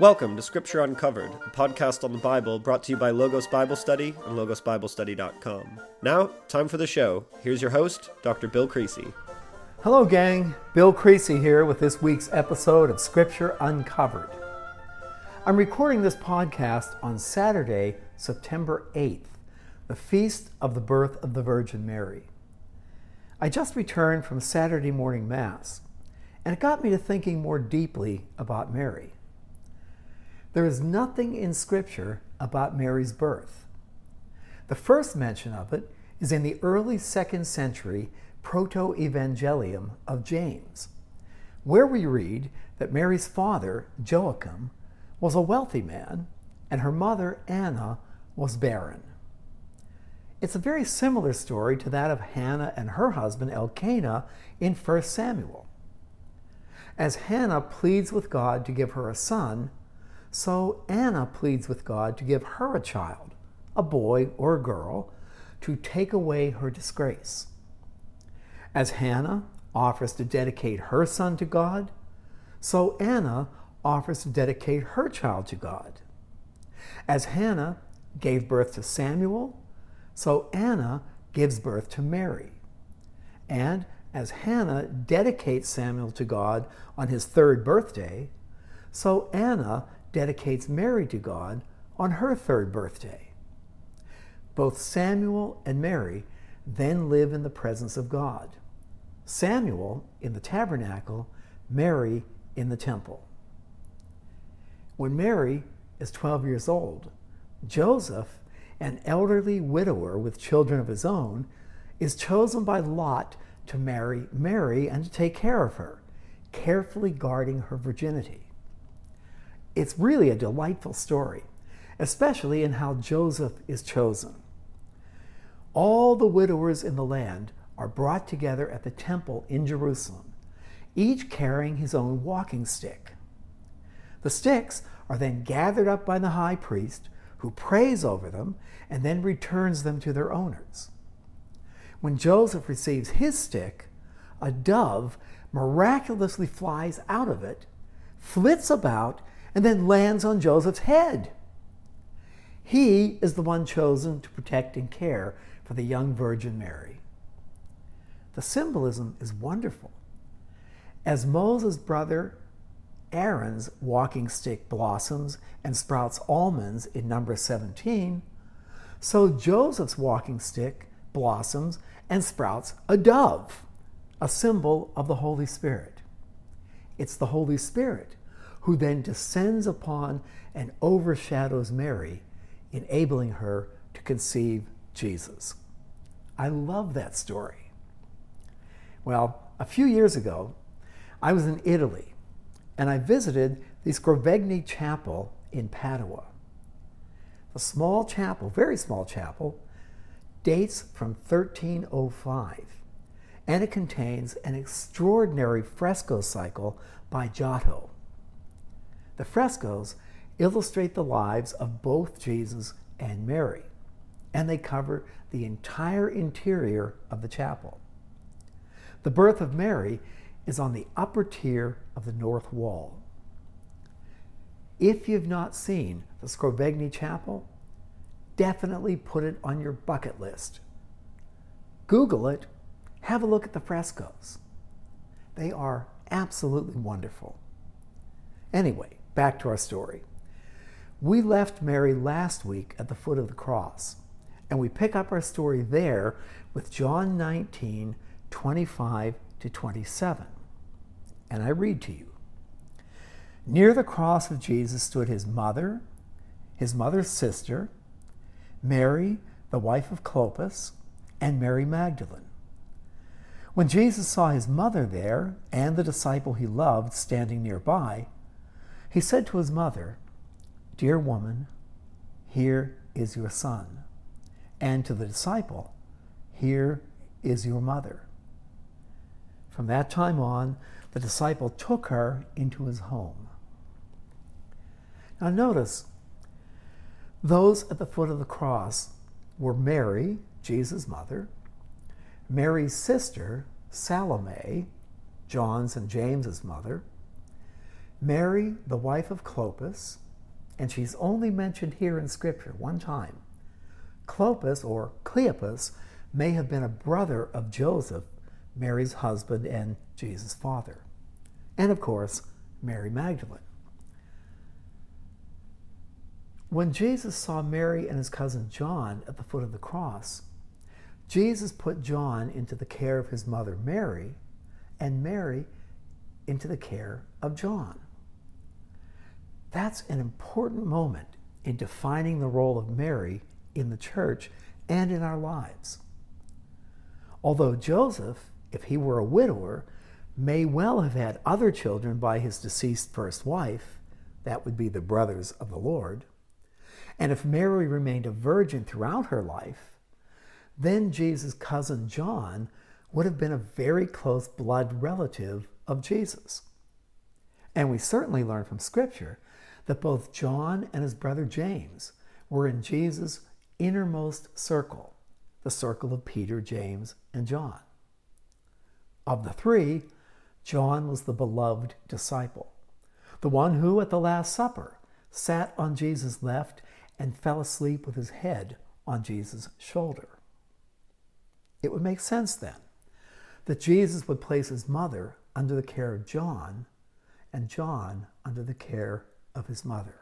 Welcome to Scripture Uncovered, a podcast on the Bible brought to you by Logos Bible Study and logosbiblestudy.com. Now, time for the show. Here's your host, Dr. Bill Creasy. Hello, gang. Bill Creasy here with this week's episode of Scripture Uncovered. I'm recording this podcast on Saturday, September 8th, the feast of the birth of the Virgin Mary. I just returned from Saturday morning Mass, and it got me to thinking more deeply about Mary. There is nothing in Scripture about Mary's birth. The first mention of it is in the early second century Proto Evangelium of James, where we read that Mary's father, Joachim, was a wealthy man and her mother, Anna, was barren. It's a very similar story to that of Hannah and her husband Elkanah in 1 Samuel. As Hannah pleads with God to give her a son, so Anna pleads with God to give her a child, a boy or a girl, to take away her disgrace. As Hannah offers to dedicate her son to God, so Anna offers to dedicate her child to God. As Hannah gave birth to Samuel, so Anna gives birth to Mary. And as Hannah dedicates Samuel to God on his third birthday, so Anna dedicates Mary to God on her third birthday. Both Samuel and Mary then live in the presence of God. Samuel in the tabernacle, Mary in the temple. When Mary is 12 years old, Joseph, an elderly widower with children of his own, is chosen by Lot to marry Mary and to take care of her, carefully guarding her virginity. It's really a delightful story, especially in how Joseph is chosen. All the widowers in the land are brought together at the temple in Jerusalem, each carrying his own walking stick. The sticks are then gathered up by the high priest, who prays over them and then returns them to their owners. When Joseph receives his stick, a dove miraculously flies out of it, flits about, and then lands on Joseph's head. He is the one chosen to protect and care for the young Virgin Mary. The symbolism is wonderful. As Moses' brother Aaron's walking stick blossoms and sprouts almonds in number 17, so Joseph's walking stick blossoms and sprouts a dove, a symbol of the Holy Spirit. It's the Holy Spirit who then descends upon and overshadows Mary, enabling her to conceive Jesus. I love that story. Well, a few years ago, I was in Italy and I visited the Scrovegni Chapel in Padua. The small chapel, very small chapel, dates from 1305 and it contains an extraordinary fresco cycle by Giotto. The frescoes illustrate the lives of both Jesus and Mary, and they cover the entire interior of the chapel. The birth of Mary is on the upper tier of the north wall. If you've not seen the Scrovegni Chapel, definitely put it on your bucket list. Google it, have a look at the frescoes. They are absolutely wonderful. Anyway, back to our story. We left Mary last week at the foot of the cross, and we pick up our story there with John 19 25 to 27. And I read to you Near the cross of Jesus stood his mother, his mother's sister, Mary, the wife of Clopas, and Mary Magdalene. When Jesus saw his mother there and the disciple he loved standing nearby, he said to his mother, Dear woman, here is your son. And to the disciple, Here is your mother. From that time on, the disciple took her into his home. Now, notice, those at the foot of the cross were Mary, Jesus' mother, Mary's sister, Salome, John's and James's mother, Mary, the wife of Clopas, and she's only mentioned here in Scripture one time. Clopas, or Cleopas, may have been a brother of Joseph, Mary's husband and Jesus' father. And of course, Mary Magdalene. When Jesus saw Mary and his cousin John at the foot of the cross, Jesus put John into the care of his mother Mary and Mary into the care of John. That's an important moment in defining the role of Mary in the church and in our lives. Although Joseph, if he were a widower, may well have had other children by his deceased first wife, that would be the brothers of the Lord, and if Mary remained a virgin throughout her life, then Jesus' cousin John would have been a very close blood relative of Jesus. And we certainly learn from Scripture that both John and his brother James were in Jesus' innermost circle, the circle of Peter, James, and John. Of the three, John was the beloved disciple, the one who at the Last Supper sat on Jesus' left and fell asleep with his head on Jesus' shoulder. It would make sense then that Jesus would place his mother under the care of John and John under the care of his mother.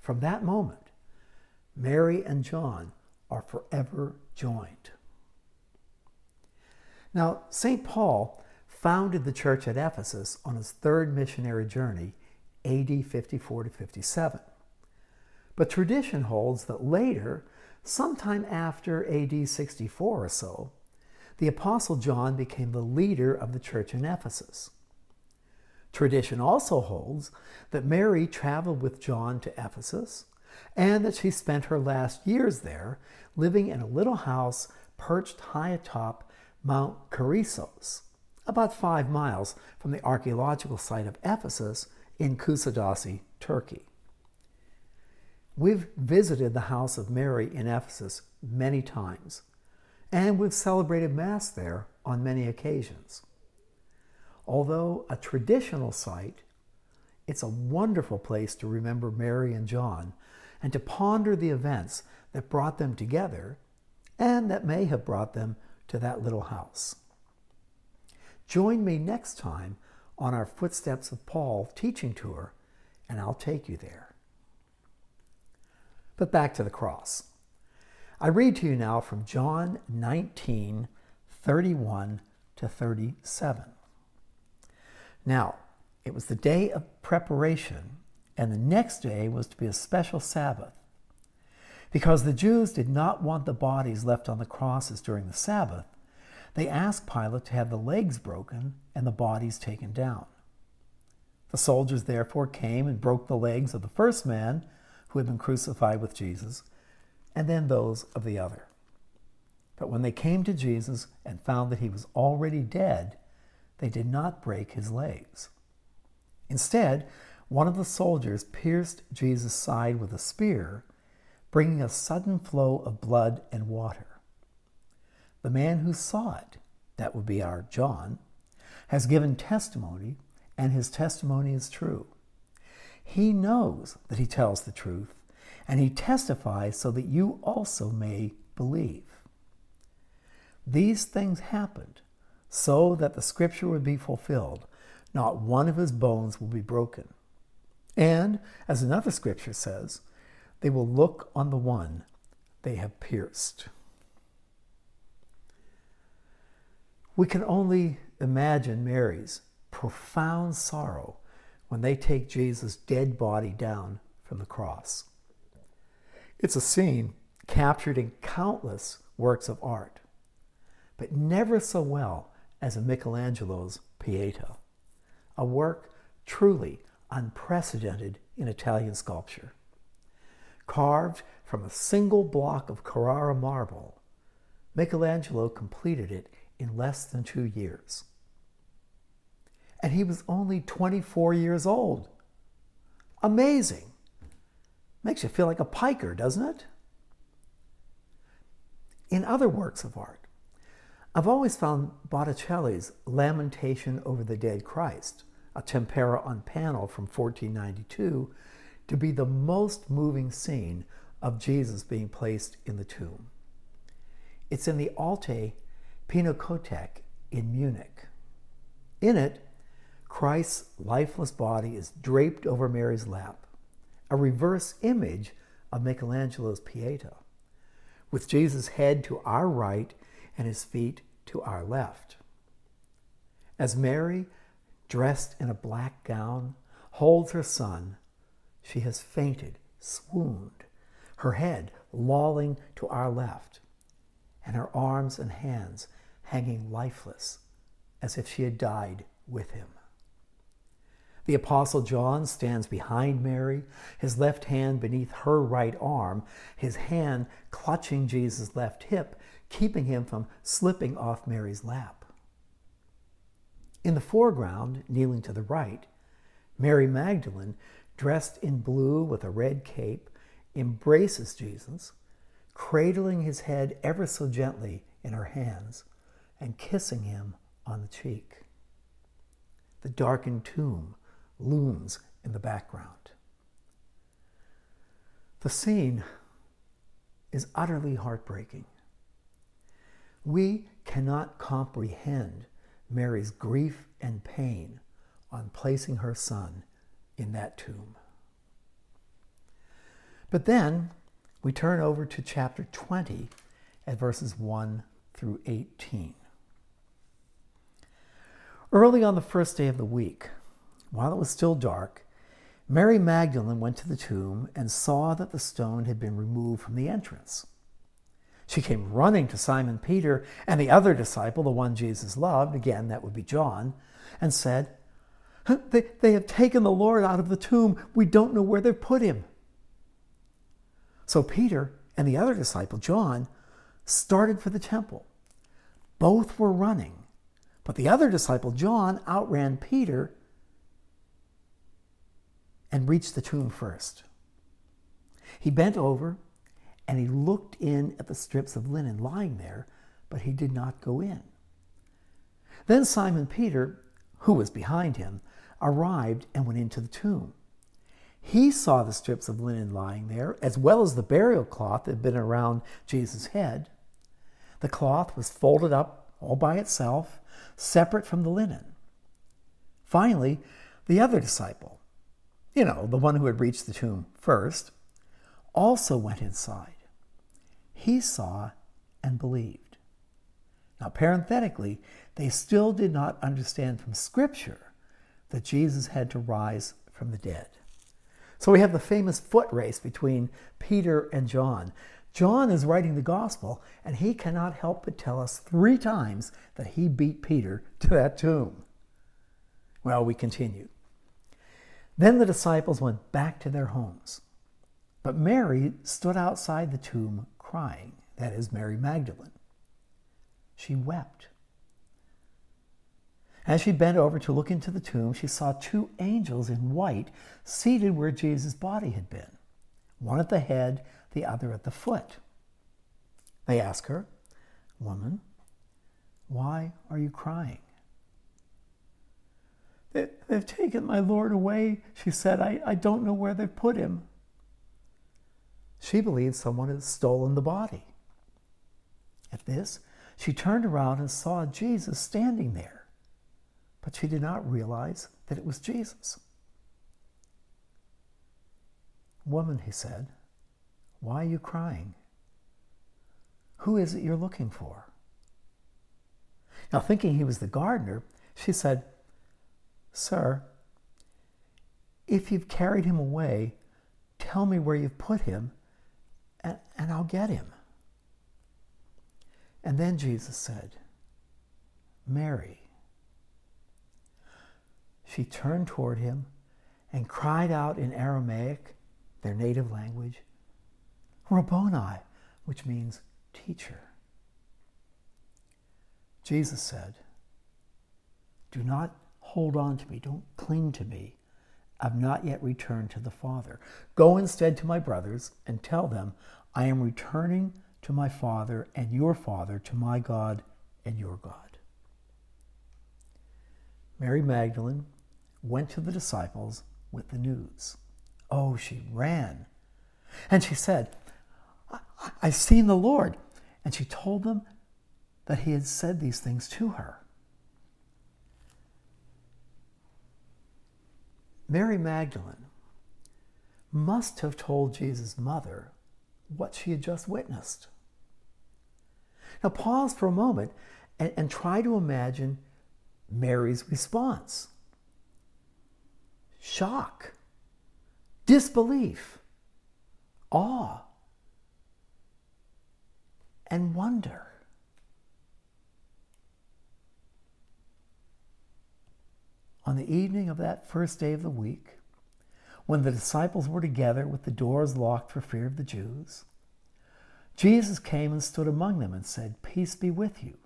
From that moment, Mary and John are forever joined. Now, St. Paul founded the church at Ephesus on his third missionary journey, AD 54 to 57. But tradition holds that later, sometime after AD 64 or so, the Apostle John became the leader of the church in Ephesus. Tradition also holds that Mary traveled with John to Ephesus and that she spent her last years there living in a little house perched high atop Mount Koressos, about five miles from the archaeological site of Ephesus in Kusadasi, Turkey. We've visited the house of Mary in Ephesus many times, and we've celebrated Mass there on many occasions. Although a traditional site, it's a wonderful place to remember Mary and John and to ponder the events that brought them together and that may have brought them to that little house. Join me next time on our Footsteps of Paul teaching tour, and I'll take you there. But back to the cross. I read to you now from John 19 31 to 37. Now, it was the day of preparation, and the next day was to be a special Sabbath. Because the Jews did not want the bodies left on the crosses during the Sabbath, they asked Pilate to have the legs broken and the bodies taken down. The soldiers therefore came and broke the legs of the first man who had been crucified with Jesus, and then those of the other. But when they came to Jesus and found that he was already dead, they did not break his legs. Instead, one of the soldiers pierced Jesus' side with a spear, bringing a sudden flow of blood and water. The man who saw it, that would be our John, has given testimony, and his testimony is true. He knows that he tells the truth, and he testifies so that you also may believe. These things happened so that the scripture would be fulfilled. Not one of his bones will be broken. And, as another scripture says, they will look on the one they have pierced. We can only imagine Mary's profound sorrow when they take Jesus' dead body down from the cross. It's a scene captured in countless works of art, but never so well as a Michelangelo's Pieta, a work truly unprecedented in Italian sculpture. Carved from a single block of Carrara marble, Michelangelo completed it in less than two years and he was only 24 years old. Amazing. Makes you feel like a piker, doesn't it? In other works of art, I've always found Botticelli's Lamentation over the Dead Christ a tempera on panel from 1492, to be the most moving scene of Jesus being placed in the tomb. It's in the Alte Pinakothek in Munich. In it, Christ's lifeless body is draped over Mary's lap, a reverse image of Michelangelo's Pieta, with Jesus' head to our right and his feet to our left. As Mary, dressed in a black gown, holds her son, she has fainted, swooned, her head lolling to our left, and her arms and hands hanging lifeless as if she had died with him. The Apostle John stands behind Mary, his left hand beneath her right arm, his hand clutching Jesus' left hip, keeping him from slipping off Mary's lap. In the foreground, kneeling to the right, Mary Magdalene, dressed in blue with a red cape, embraces Jesus, cradling his head ever so gently in her hands and kissing him on the cheek. The darkened tomb looms in the background. The scene is utterly heartbreaking. We cannot comprehend Mary's grief and pain on placing her son in that tomb. But then we turn over to chapter 20 at verses 1 through 18. Early on the first day of the week, while it was still dark, Mary Magdalene went to the tomb and saw that the stone had been removed from the entrance. She came running to Simon Peter and the other disciple, the one Jesus loved, again, that would be John, and said, they, they have taken the Lord out of the tomb. We don't know where they've put him. So Peter and the other disciple, John, started for the temple. Both were running, but the other disciple, John, outran Peter and reached the tomb first. He bent over and he looked in at the strips of linen lying there, but he did not go in. Then Simon Peter, who was behind him, arrived and went into the tomb. He saw the strips of linen lying there, as well as the burial cloth that had been around Jesus' head. The cloth was folded up all by itself, separate from the linen. Finally, the other disciple, you know, the one who had reached the tomb first, also went inside. He saw and believed. Now, parenthetically, they still did not understand from Scripture that Jesus had to rise from the dead. So we have the famous foot race between Peter and John. John is writing the gospel, and he cannot help but tell us three times that he beat Peter to that tomb. Well, we continue. Then the disciples went back to their homes. But Mary stood outside the tomb crying. That is Mary Magdalene. She wept. As she bent over to look into the tomb, she saw two angels in white seated where Jesus' body had been, one at the head, the other at the foot. They ask her, Woman, why are you crying? They, have taken my Lord away, she said. I, I don't know where they've put him. She believed someone had stolen the body. At this, she turned around and saw Jesus standing there but she did not realize that it was Jesus. Woman, he said, why are you crying? Who is it you're looking for? Now, thinking he was the gardener, she said, Sir, if you've carried him away, tell me where you've put him, and, and I'll get him. And then Jesus said, Mary. She turned toward him and cried out in Aramaic, their native language, Rabboni, which means teacher. Jesus said, Do not hold on to me, don't cling to me. I've not yet returned to the Father. Go instead to my brothers and tell them, I am returning to my Father and your Father, to my God and your God. Mary Magdalene went to the disciples with the news. Oh, she ran. And she said, I've seen the Lord. And she told them that he had said these things to her. Mary Magdalene must have told Jesus' mother what she had just witnessed. Now, pause for a moment and, and try to imagine Mary's response shock, disbelief, awe, and wonder. On the evening of that first day of the week, when the disciples were together with the doors locked for fear of the Jews, Jesus came and stood among them and said, Peace be with you.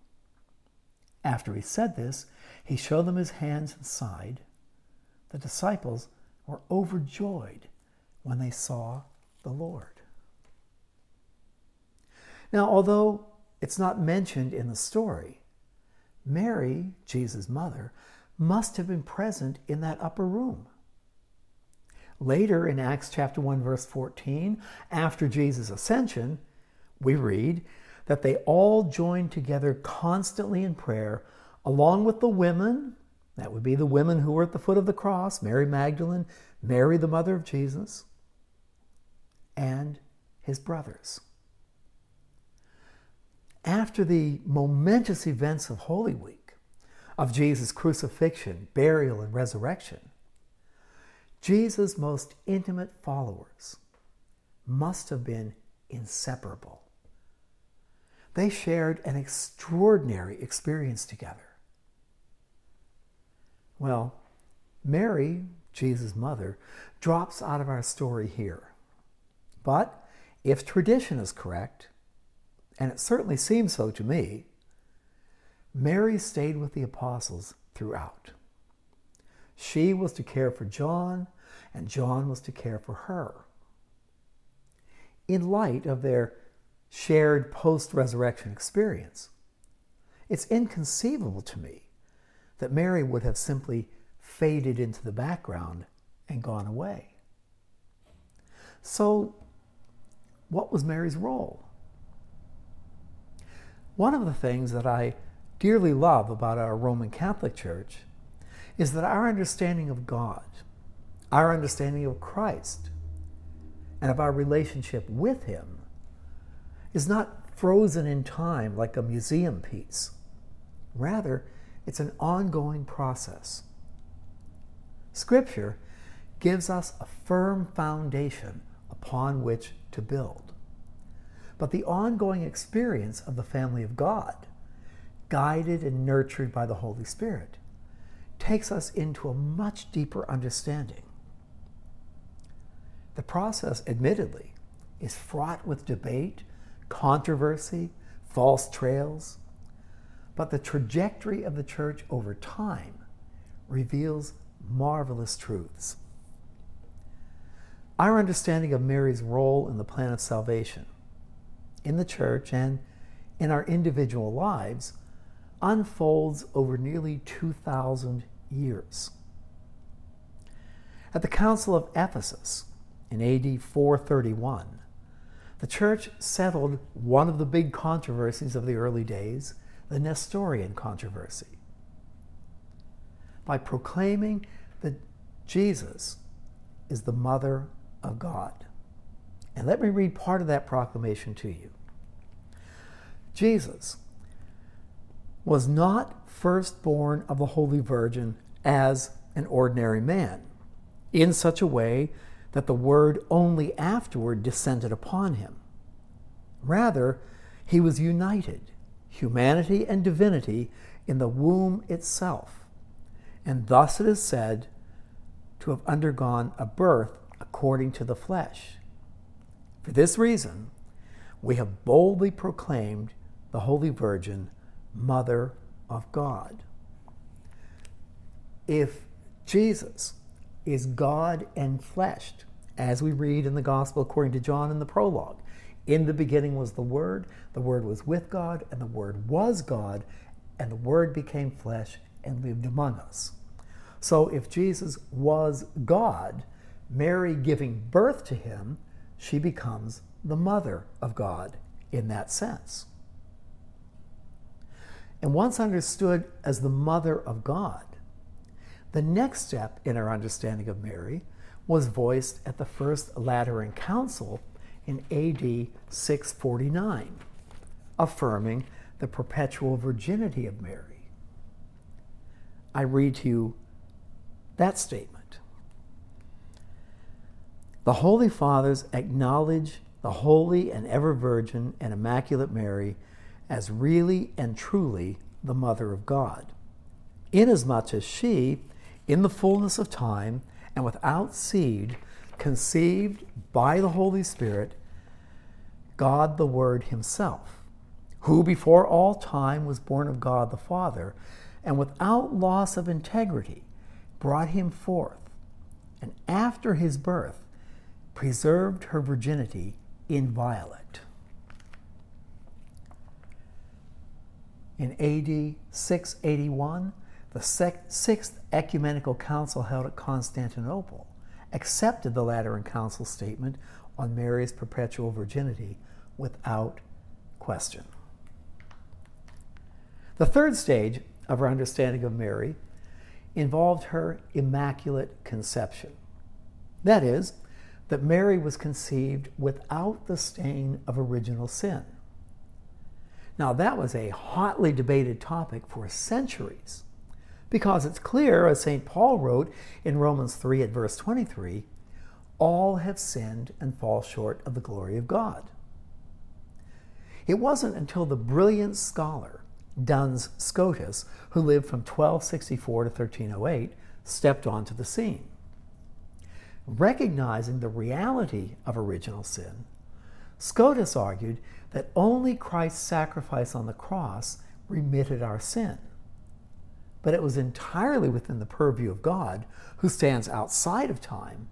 After he said this, he showed them his hands and side. The disciples were overjoyed when they saw the Lord. Now, although it's not mentioned in the story, Mary, Jesus' mother, must have been present in that upper room. Later in Acts chapter 1 verse 14, after Jesus' ascension, we read that they all joined together constantly in prayer along with the women, that would be the women who were at the foot of the cross, Mary Magdalene, Mary the mother of Jesus, and his brothers. After the momentous events of Holy Week, of Jesus' crucifixion, burial, and resurrection, Jesus' most intimate followers must have been inseparable. They shared an extraordinary experience together. Well, Mary, Jesus' mother, drops out of our story here. But if tradition is correct, and it certainly seems so to me, Mary stayed with the apostles throughout. She was to care for John, and John was to care for her. In light of their shared post resurrection experience, it's inconceivable to me that Mary would have simply faded into the background and gone away. So, what was Mary's role? One of the things that I dearly love about our Roman Catholic Church is that our understanding of God, our understanding of Christ, and of our relationship with Him is not frozen in time like a museum piece. Rather, it's an ongoing process. Scripture gives us a firm foundation upon which to build. But the ongoing experience of the family of God guided and nurtured by the Holy Spirit, takes us into a much deeper understanding. The process, admittedly, is fraught with debate, controversy, false trails, but the trajectory of the church over time reveals marvelous truths. Our understanding of Mary's role in the plan of salvation, in the church, and in our individual lives unfolds over nearly 2,000 years. At the Council of Ephesus in AD 431, the church settled one of the big controversies of the early days, the Nestorian controversy, by proclaiming that Jesus is the mother of God. And let me read part of that proclamation to you. Jesus was not firstborn of the Holy Virgin as an ordinary man, in such a way that the Word only afterward descended upon him. Rather, he was united, humanity and divinity, in the womb itself, and thus it is said to have undergone a birth according to the flesh. For this reason, we have boldly proclaimed the Holy Virgin Mother of God. If Jesus is God enfleshed, as we read in the Gospel according to John in the prologue, in the beginning was the Word, the Word was with God, and the Word was God, and the Word became flesh and lived among us. So if Jesus was God, Mary giving birth to him, she becomes the mother of God in that sense. And once understood as the mother of God, the next step in our understanding of Mary was voiced at the First Lateran Council in AD 649, affirming the perpetual virginity of Mary. I read to you that statement. The Holy Fathers acknowledge the holy and ever virgin and immaculate Mary as really and truly the Mother of God, inasmuch as she, in the fullness of time and without seed, conceived by the Holy Spirit, God the Word Himself, who before all time was born of God the Father, and without loss of integrity brought him forth, and after his birth preserved her virginity inviolate. In AD 681, the Sixth Ecumenical Council held at Constantinople accepted the Lateran Council statement on Mary's perpetual virginity without question. The third stage of our understanding of Mary involved her immaculate conception. That is, that Mary was conceived without the stain of original sin. Now, that was a hotly debated topic for centuries because it's clear, as St. Paul wrote in Romans 3 at verse 23, all have sinned and fall short of the glory of God. It wasn't until the brilliant scholar Duns Scotus, who lived from 1264 to 1308, stepped onto the scene. Recognizing the reality of original sin, Scotus argued that only Christ's sacrifice on the cross remitted our sin. But it was entirely within the purview of God, who stands outside of time,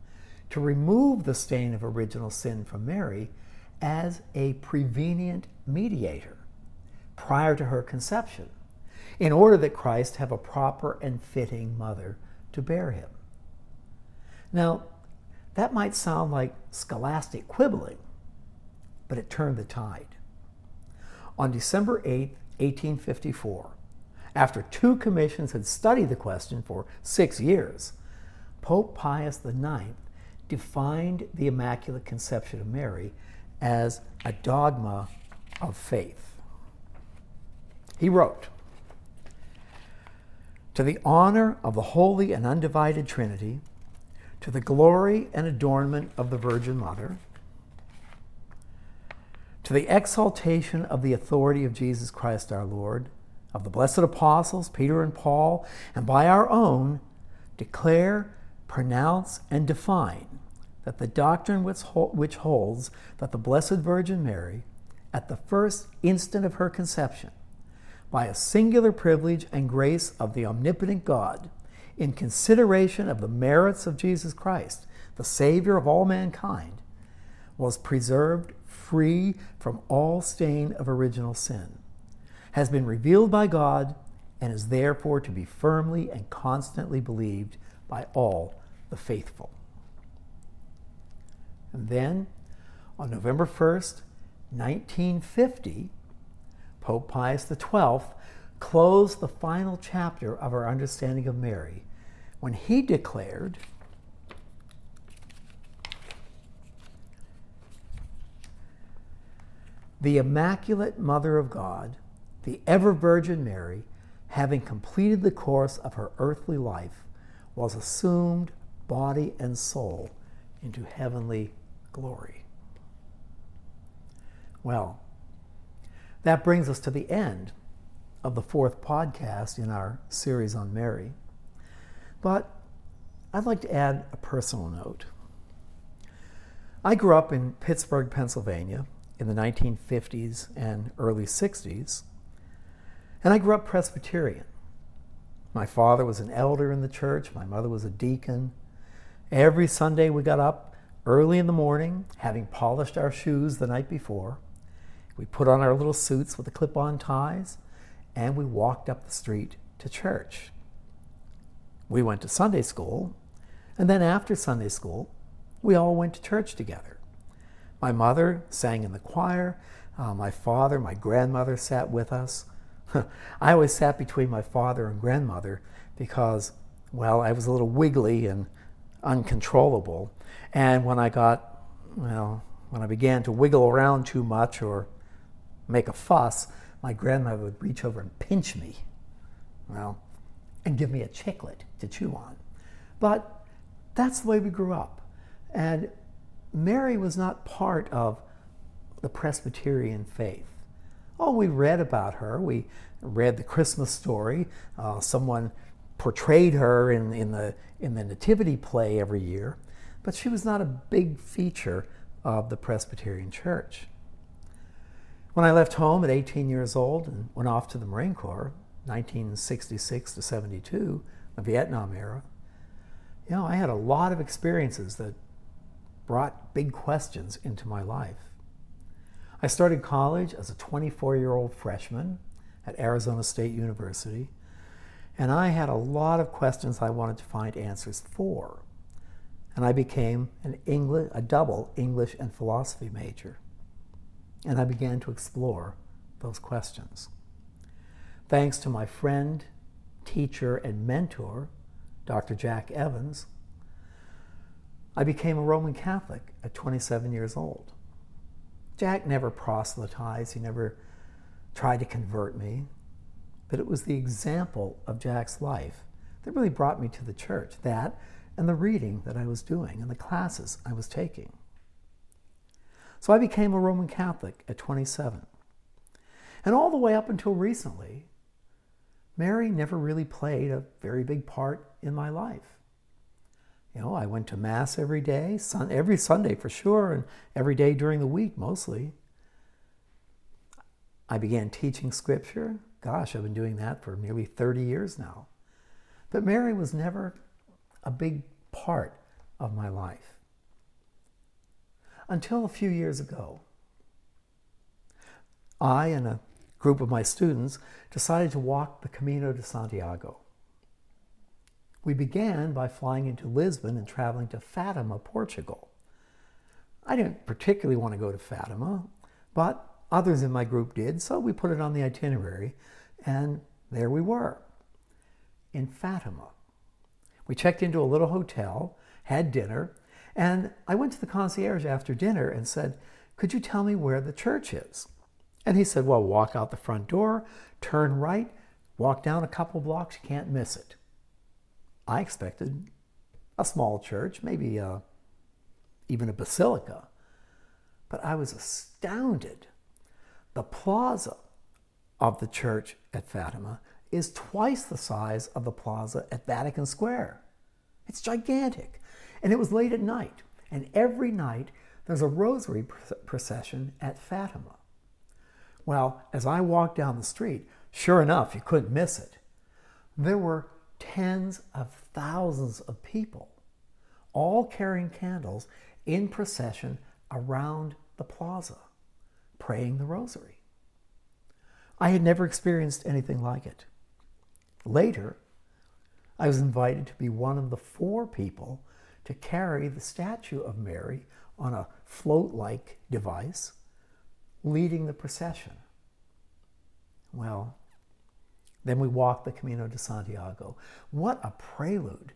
to remove the stain of original sin from Mary as a prevenient mediator prior to her conception, in order that Christ have a proper and fitting mother to bear him. Now, that might sound like scholastic quibbling, but it turned the tide. On December 8, 1854, after two commissions had studied the question for six years, Pope Pius IX defined the Immaculate Conception of Mary as a dogma of faith. He wrote, To the honor of the holy and undivided Trinity, to the glory and adornment of the Virgin Mother, to the exaltation of the authority of Jesus Christ our Lord, of the blessed apostles, Peter and Paul, and by our own, declare, pronounce, and define that the doctrine which, holds that the Blessed Virgin Mary, at the first instant of her conception, by a singular privilege and grace of the omnipotent God, in consideration of the merits of Jesus Christ, the Savior of all mankind, was preserved free from all stain of original sin, has been revealed by God, and is therefore to be firmly and constantly believed by all the faithful. And then, on November 1st, 1950, Pope Pius XII closed the final chapter of our understanding of Mary when he declared the Immaculate Mother of God, the ever Virgin Mary, having completed the course of her earthly life, was assumed body and soul into heavenly glory. Well, that brings us to the end of the fourth podcast in our series on Mary. But I'd like to add a personal note. I grew up in Pittsburgh, Pennsylvania in the 1950s and early 60s, and I grew up Presbyterian. My father was an elder in the church, my mother was a deacon. Every Sunday we got up early in the morning, having polished our shoes the night before we put on our little suits with the clip on ties, and we walked up the street to church. we went to Sunday school, and then after Sunday school, we all went to church together. My mother sang in the choir, uh, my father, my grandmother sat with us. I always sat between my father and grandmother because, well, I was a little wiggly and uncontrollable. And when I got, well, when I began to wiggle around too much or make a fuss, my grandmother would reach over and pinch me, well, and give me a chiclet to chew on. But that's the way we grew up. And Mary was not part of the Presbyterian faith. Oh, we read about her. We read the Christmas story. Uh, someone portrayed her in, in, the, in the Nativity play every year, but she was not a big feature of the Presbyterian Church. When I left home at 18 years old and went off to the Marine Corps, 1966 to 72, the Vietnam era, you know, I had a lot of experiences that brought big questions into my life. I started college as a 24 year old freshman at Arizona State University, and I had a lot of questions I wanted to find answers for. And I became an English, a double English and philosophy major. And I began to explore those questions. Thanks to my friend, teacher, and mentor, Dr. Jack Evans, I became a Roman Catholic at 27 years old. Jack never proselytized, he never tried to convert me, but it was the example of Jack's life that really brought me to the church, that and the reading that I was doing and the classes I was taking. So I became a Roman Catholic at 27. And all the way up until recently, Mary never really played a very big part in my life. You know, I went to Mass every day, sun, every Sunday for sure, and every day during the week mostly. I began teaching Scripture. Gosh, I've been doing that for nearly 30 years now. But Mary was never a big part of my life. Until a few years ago, I and a group of my students decided to walk the Camino de Santiago. We began by flying into Lisbon and traveling to Fatima, Portugal. I didn't particularly want to go to Fatima, but others in my group did, so we put it on the itinerary, and there we were in Fatima. We checked into a little hotel, had dinner, and I went to the concierge after dinner and said, Could you tell me where the church is? And he said, Well, walk out the front door, turn right, walk down a couple blocks, you can't miss it. I expected a small church, maybe a, uh, even a basilica. But I was astounded. The plaza of the church at Fatima is twice the size of the plaza at Vatican Square. It's gigantic. And it was late at night. And every night there's a rosary procession at Fatima. Well, as I walked down the street, sure enough, you couldn't miss it. There were tens of thousands of people, all carrying candles in procession around the plaza, praying the rosary. I had never experienced anything like it. Later, I was invited to be one of the four people to carry the statue of Mary on a float like device, leading the procession. Well, then we walk the Camino de Santiago. What a prelude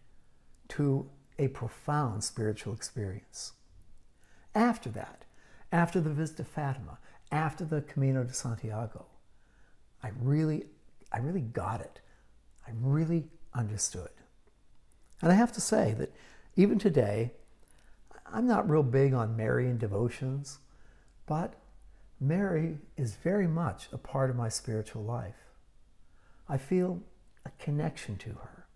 to a profound spiritual experience. After that, after the visit to Fatima, after the Camino de Santiago, I really, I really got it. I really understood. And I have to say that even today, I'm not real big on Marian devotions, but Mary is very much a part of my spiritual life. I feel a connection to her.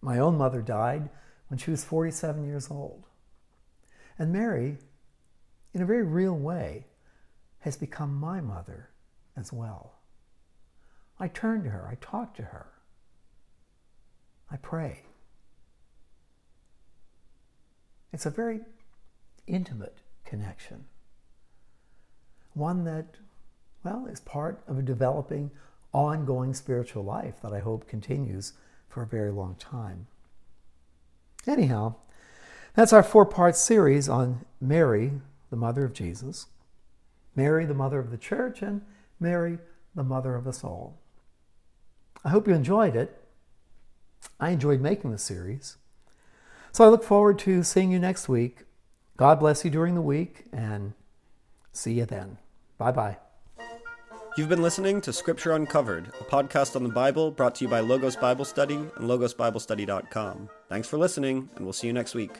My own mother died when she was 47 years old. And Mary, in a very real way, has become my mother as well. I turn to her, I talk to her, I pray. It's a very intimate connection, one that, well, is part of a developing ongoing spiritual life that I hope continues for a very long time. Anyhow, that's our four part series on Mary, the mother of Jesus, Mary, the mother of the church, and Mary, the mother of us all. I hope you enjoyed it. I enjoyed making the series. So I look forward to seeing you next week. God bless you during the week and see you then. Bye bye. You've been listening to Scripture Uncovered, a podcast on the Bible brought to you by Logos Bible Study and logosbiblestudy.com. Thanks for listening, and we'll see you next week.